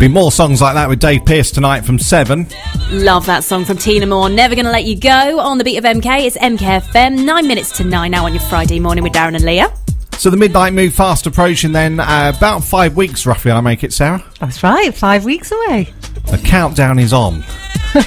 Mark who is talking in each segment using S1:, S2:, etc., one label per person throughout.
S1: Be more songs like that with Dave Pearce tonight from 7.
S2: Love that song from Tina Moore. Never Gonna Let You Go on the beat of MK. It's MKFM. Nine minutes to nine now on your Friday morning with Darren and Lia.
S1: So the Midnight Moo fast approaching then. Uh, about five weeks roughly, I make it, Sarah.
S3: That's right, five weeks away.
S1: The countdown is on.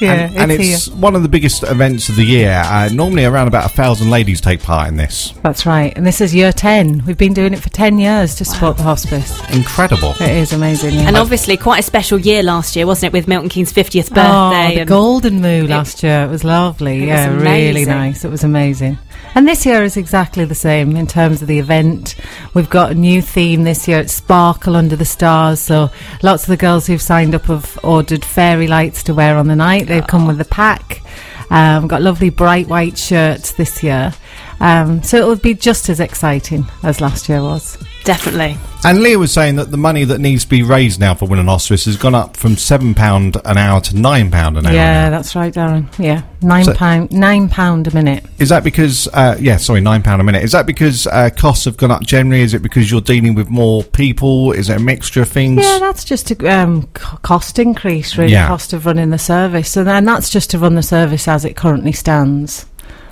S3: Yeah,
S1: and, and it's
S3: here.
S1: one of the biggest events of the year. Uh, normally, around about a thousand ladies take part in this.
S3: That's right. And this is year 10. We've been doing it for 10 years to support the hospice.
S1: Incredible.
S3: It is amazing. Yeah.
S2: And obviously, quite a special year last year, wasn't it, with Milton Keynes' 50th
S3: Oh,
S2: birthday?
S3: the
S2: and-
S3: golden moo last year. It was lovely.
S2: It was
S3: yeah, really nice. It was amazing. And this year is exactly the same in terms of the event. We've got a new theme this year. It's Sparkle Under the Stars. So lots of the girls who've signed up have ordered fairy lights to wear on the night. They've come with a pack. Um, got lovely bright white shirts this year. Um, so it will be just as exciting as last year was.
S2: Definitely.
S1: And Lia was saying that the money that needs to be raised now for Willen Hospice has gone up from £7 an hour to £9 an hour.
S3: Yeah,
S1: now.
S3: that's right, Darren. Yeah, nine
S1: So-
S3: pound, nine pound a minute.
S1: Is that because, uh, yeah, sorry, £9 a minute. Is that because uh, costs have gone up generally? Is it because you're dealing with more people? Is it a mixture of things?
S3: Yeah, that's just a um, cost increase, really,
S1: Yeah.
S3: cost of running the service. So then that's just to run the service as it currently stands.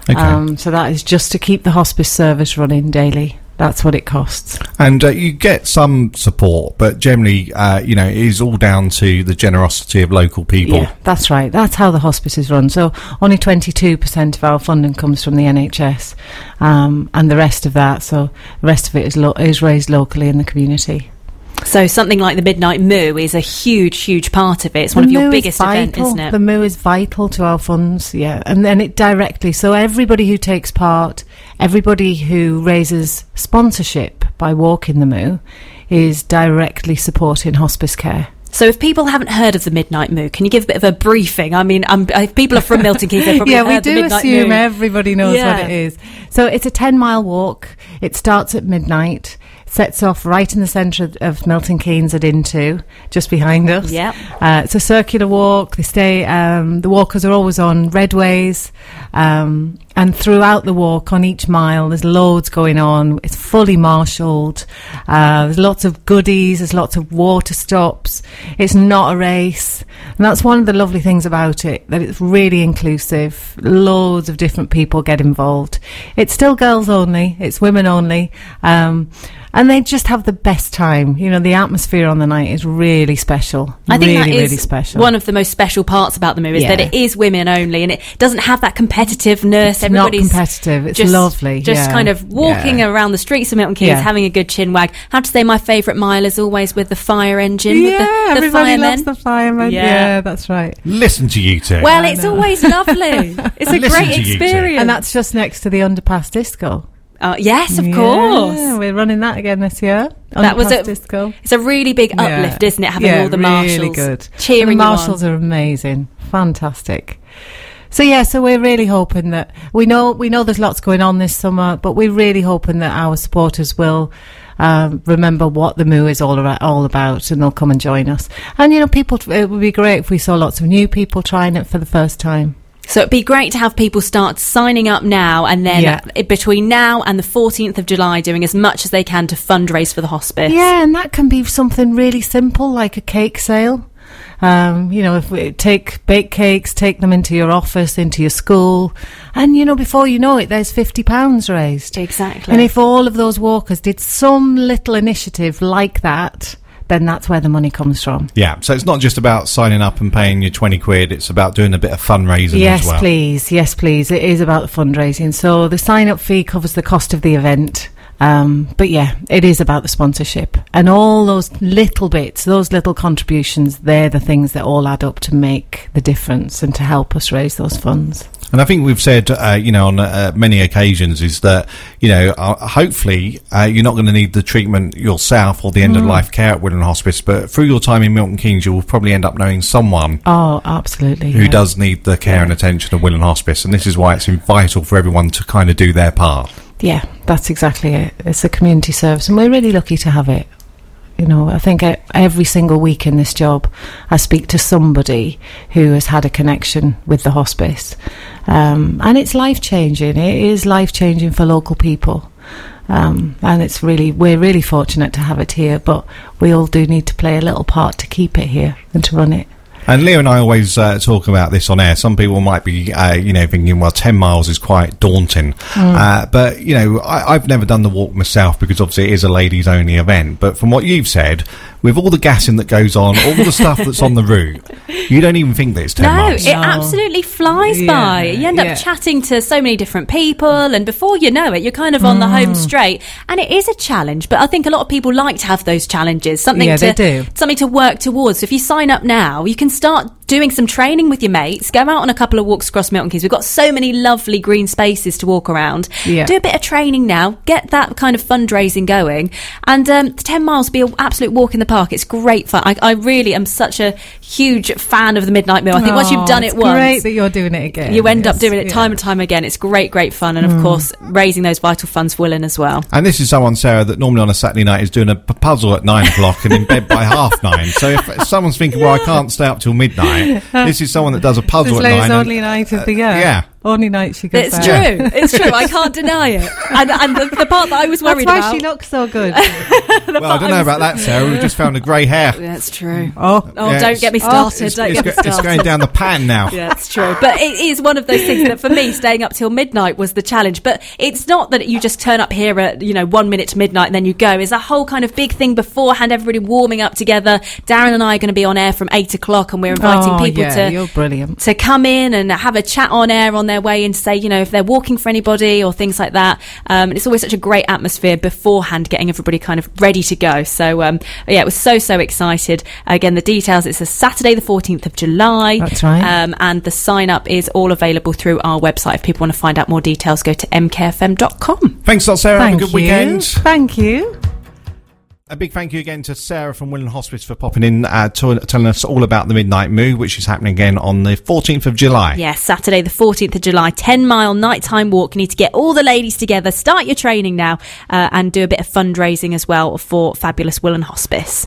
S1: Okay.
S3: Um, so that is just to keep the hospice service running daily. That's what it costs.
S1: And uh, you get some support, but generally, uh, you know, it is all down to the generosity of local people.
S3: Yeah, that's right. That's how the hospice is run. So only 22% of our funding comes from the NHS, um, and the rest of that, so the rest of it is, lo- is raised locally in the community.
S2: So something like the Midnight Moo is a huge, huge part of it. It's one of your
S3: is
S2: biggest events, isn't it?
S3: The moo is vital to our funds, yeah, and then it directly. So everybody who takes part, everybody who raises sponsorship by walking the moo, is directly supporting hospice care.
S2: So if people haven't heard of the Midnight Moo, can you give a bit of a briefing? I mean, um, if people are from Milton Keynes, they've probably
S3: yeah, we
S2: the
S3: do
S2: Midnight
S3: assume
S2: Moo.
S3: everybody knows
S2: Yeah.
S3: what it is. So it's a 10 mile walk. It starts at midnight, sets off right in the centre of, of Milton Keynes at Intu, just behind us.
S2: Yep.
S3: Uh, it's a circular walk. They stay, um, the walkers are always on redways. Um, and throughout the walk, on each mile, there's loads going on. It's fully marshalled. Uh, there's lots of goodies. There's lots of water stops. It's not a race. And that's one of the lovely things about it, that it's really inclusive. Loads of different people get involved. It's still girls only. It's women only. Um, and they just have the best time. You know, the atmosphere on the night is really special.
S2: I think
S3: really,
S2: that is
S3: really special.
S2: one of the most special parts about the movie is that it is women only and it doesn't have that competitiveness.
S3: It's not competitive. It's
S2: just,
S3: lovely.
S2: Just
S3: yeah.
S2: kind of walking
S3: Yeah.
S2: around the streets of Milton Keynes,
S3: Yeah.
S2: having a good chin wag. I have to say, my favourite mile is always with the fire engine,
S3: Yeah,
S2: with the, the
S3: everybody
S2: firemen.
S3: loves the firemen.
S2: Yeah.
S3: Yeah. that's right.
S1: Listen to you two.
S2: well,
S3: I
S2: it's
S3: know.
S2: always lovely. It's a
S1: Listen
S2: great
S1: to you two.
S2: experience.
S3: And that's just next to the underpass disco.
S2: Uh, yes, of
S3: Yeah,
S2: course.
S3: we're running that again this year.
S2: That was a-
S3: disco.
S2: It's a really big
S3: Yeah.
S2: uplift, isn't it? Having
S3: yeah,
S2: all the marshals
S3: really good.
S2: cheering
S3: the marshals are amazing, fantastic. So yeah, so we're really hoping that we know we know there's lots going on this summer, but we're really hoping that our supporters will um, remember what the Moo is all about, all about, and they'll come and join us. And you know, people, it would be great if we saw lots of new people trying it for the first time.
S2: So it'd be great to have people start signing up now and then
S3: Yeah.
S2: between now and the 14th of July doing as much as they can to fundraise for the hospice.
S3: Yeah, and that can be something really simple like a cake sale. Um, you know, if we take bake cakes, take them into your office, into your school, and you know, before you know it, there's fifty pounds raised.
S2: Exactly.
S3: And if all of those walkers did some little initiative like that, then that's where the money comes from.
S1: yeah, so it's not just about signing up and paying your 20 quid, it's about doing a bit of fundraising
S3: Yes,
S1: as well.
S3: please. Yes, please. It is about the fundraising. So the sign up fee covers the cost of the event. Um, but yeah, it is about the sponsorship and all those little bits, those little contributions. They're the things that all add up to make the difference and to help us raise those funds.
S1: And I think we've said, uh, you know, on uh, many occasions is that, you know, uh, hopefully uh, you're not going to need the treatment yourself or the end of
S3: Mm.
S1: life care at Willen Hospice, but through your time in Milton Keynes, you will probably end up knowing someone
S3: Oh, absolutely.
S1: who
S3: yeah.
S1: does need the care and attention of Willen Hospice. And this is why it's vital for everyone to kind of do their part.
S3: Yeah, that's exactly it. It's a community service, and we're really lucky to have it. You know, I think every single week in this job, I speak to somebody who has had a connection with the hospice, um, and it's life changing. It is life changing for local people. Um, and it's really, we're really fortunate to have it here, but we all do need to play a little part to keep it here and to run it.
S1: And Lia and I always uh, talk about this on air. Some people might be, uh, you know, thinking, well, 10 miles is quite daunting. Uh, but, you know, I, I've never done the walk myself because obviously it is a ladies only event. But from what you've said, with all the gassing that goes on, all the stuff that's on the route, you don't even think that it's 10
S2: No,
S1: miles.
S2: it absolutely flies
S3: Yeah,
S2: by. You end up chatting to so many different people, and before you know it, you're kind of on the
S3: Mm.
S2: home straight. And it is a challenge, but I think a lot of people like to have those challenges, something
S3: Yeah,
S2: to
S3: they do.
S2: something to work towards. So if you sign up now, you can start doing some training with your mates. Go out on a couple of walks across Milton Keynes. We've got so many lovely green spaces to walk around.
S3: Yeah.
S2: Do a bit of training now. Get that kind of fundraising going, and um, the ten miles be an absolute walk in the park. It's great fun. I, I really am such a huge fan of the Midnight Moo. I think once
S3: Oh,
S2: you've done it
S3: it's
S2: once,
S3: great that you're doing it again.
S2: you end up doing it
S3: yeah. Mm.
S2: time and time again. It's great, great fun, and of course, raising those vital funds for Willen as well.
S1: And this is someone, Sarah, that normally on a Saturday night is doing a puzzle at nine o'clock and in bed by half nine. So if someone's thinking, well, I can't stay up till midnight, this is someone that does a puzzle at nine.
S3: only night of the year.
S1: yeah.
S3: Only night she goes
S2: It's
S3: out.
S2: true. It's true. I can't deny it. And, and the, the part that I was
S3: That's
S2: worried
S3: why
S2: about.
S3: she looks so good.
S1: well, I don't know about that, Sarah. We've just found a grey hair.
S2: That's true.
S3: oh, Oh,
S2: oh
S1: Yeah,
S2: don't get me
S3: it's-
S2: started.
S1: It's,
S2: don't
S1: it's
S2: get me
S1: go- it's
S2: started.
S1: going down the pan now.
S2: Yeah, it's true. But it is one of those things that for me, staying up till midnight was the challenge. But it's not that you just turn up here at, you know, one minute to midnight and then you go. It's a whole kind of big thing beforehand, everybody warming up together. Darren and I are going to be on air from eight o'clock and we're inviting
S3: oh,
S2: people
S3: yeah,
S2: to
S3: You're brilliant.
S2: to come in and have a chat on air on their way and say, you know, if they're walking for anybody or things like that. Um, and it's always such a great atmosphere beforehand, getting everybody kind of ready to go. So, um, yeah, it was so, so excited. Again, the details, it's a Saturday, the 14th of July.
S3: That's right.
S2: Um, and the sign up is all available through our website. If people want to find out more details, go to mkfm.com.
S1: Thanks a lot, Sarah.
S3: Thank
S1: Have a good
S3: you.
S1: weekend.
S3: Thank you.
S1: A big thank you again to Sarah from Willen Hospice for popping in, uh, to, telling us all about the Midnight Moo, which is happening again on the 14th of July.
S2: Yes, Saturday, the 14th of July, 10 mile nighttime walk. You need to get all the ladies together, start your training now, uh, and do a bit of fundraising as well for Fabulous Willen Hospice.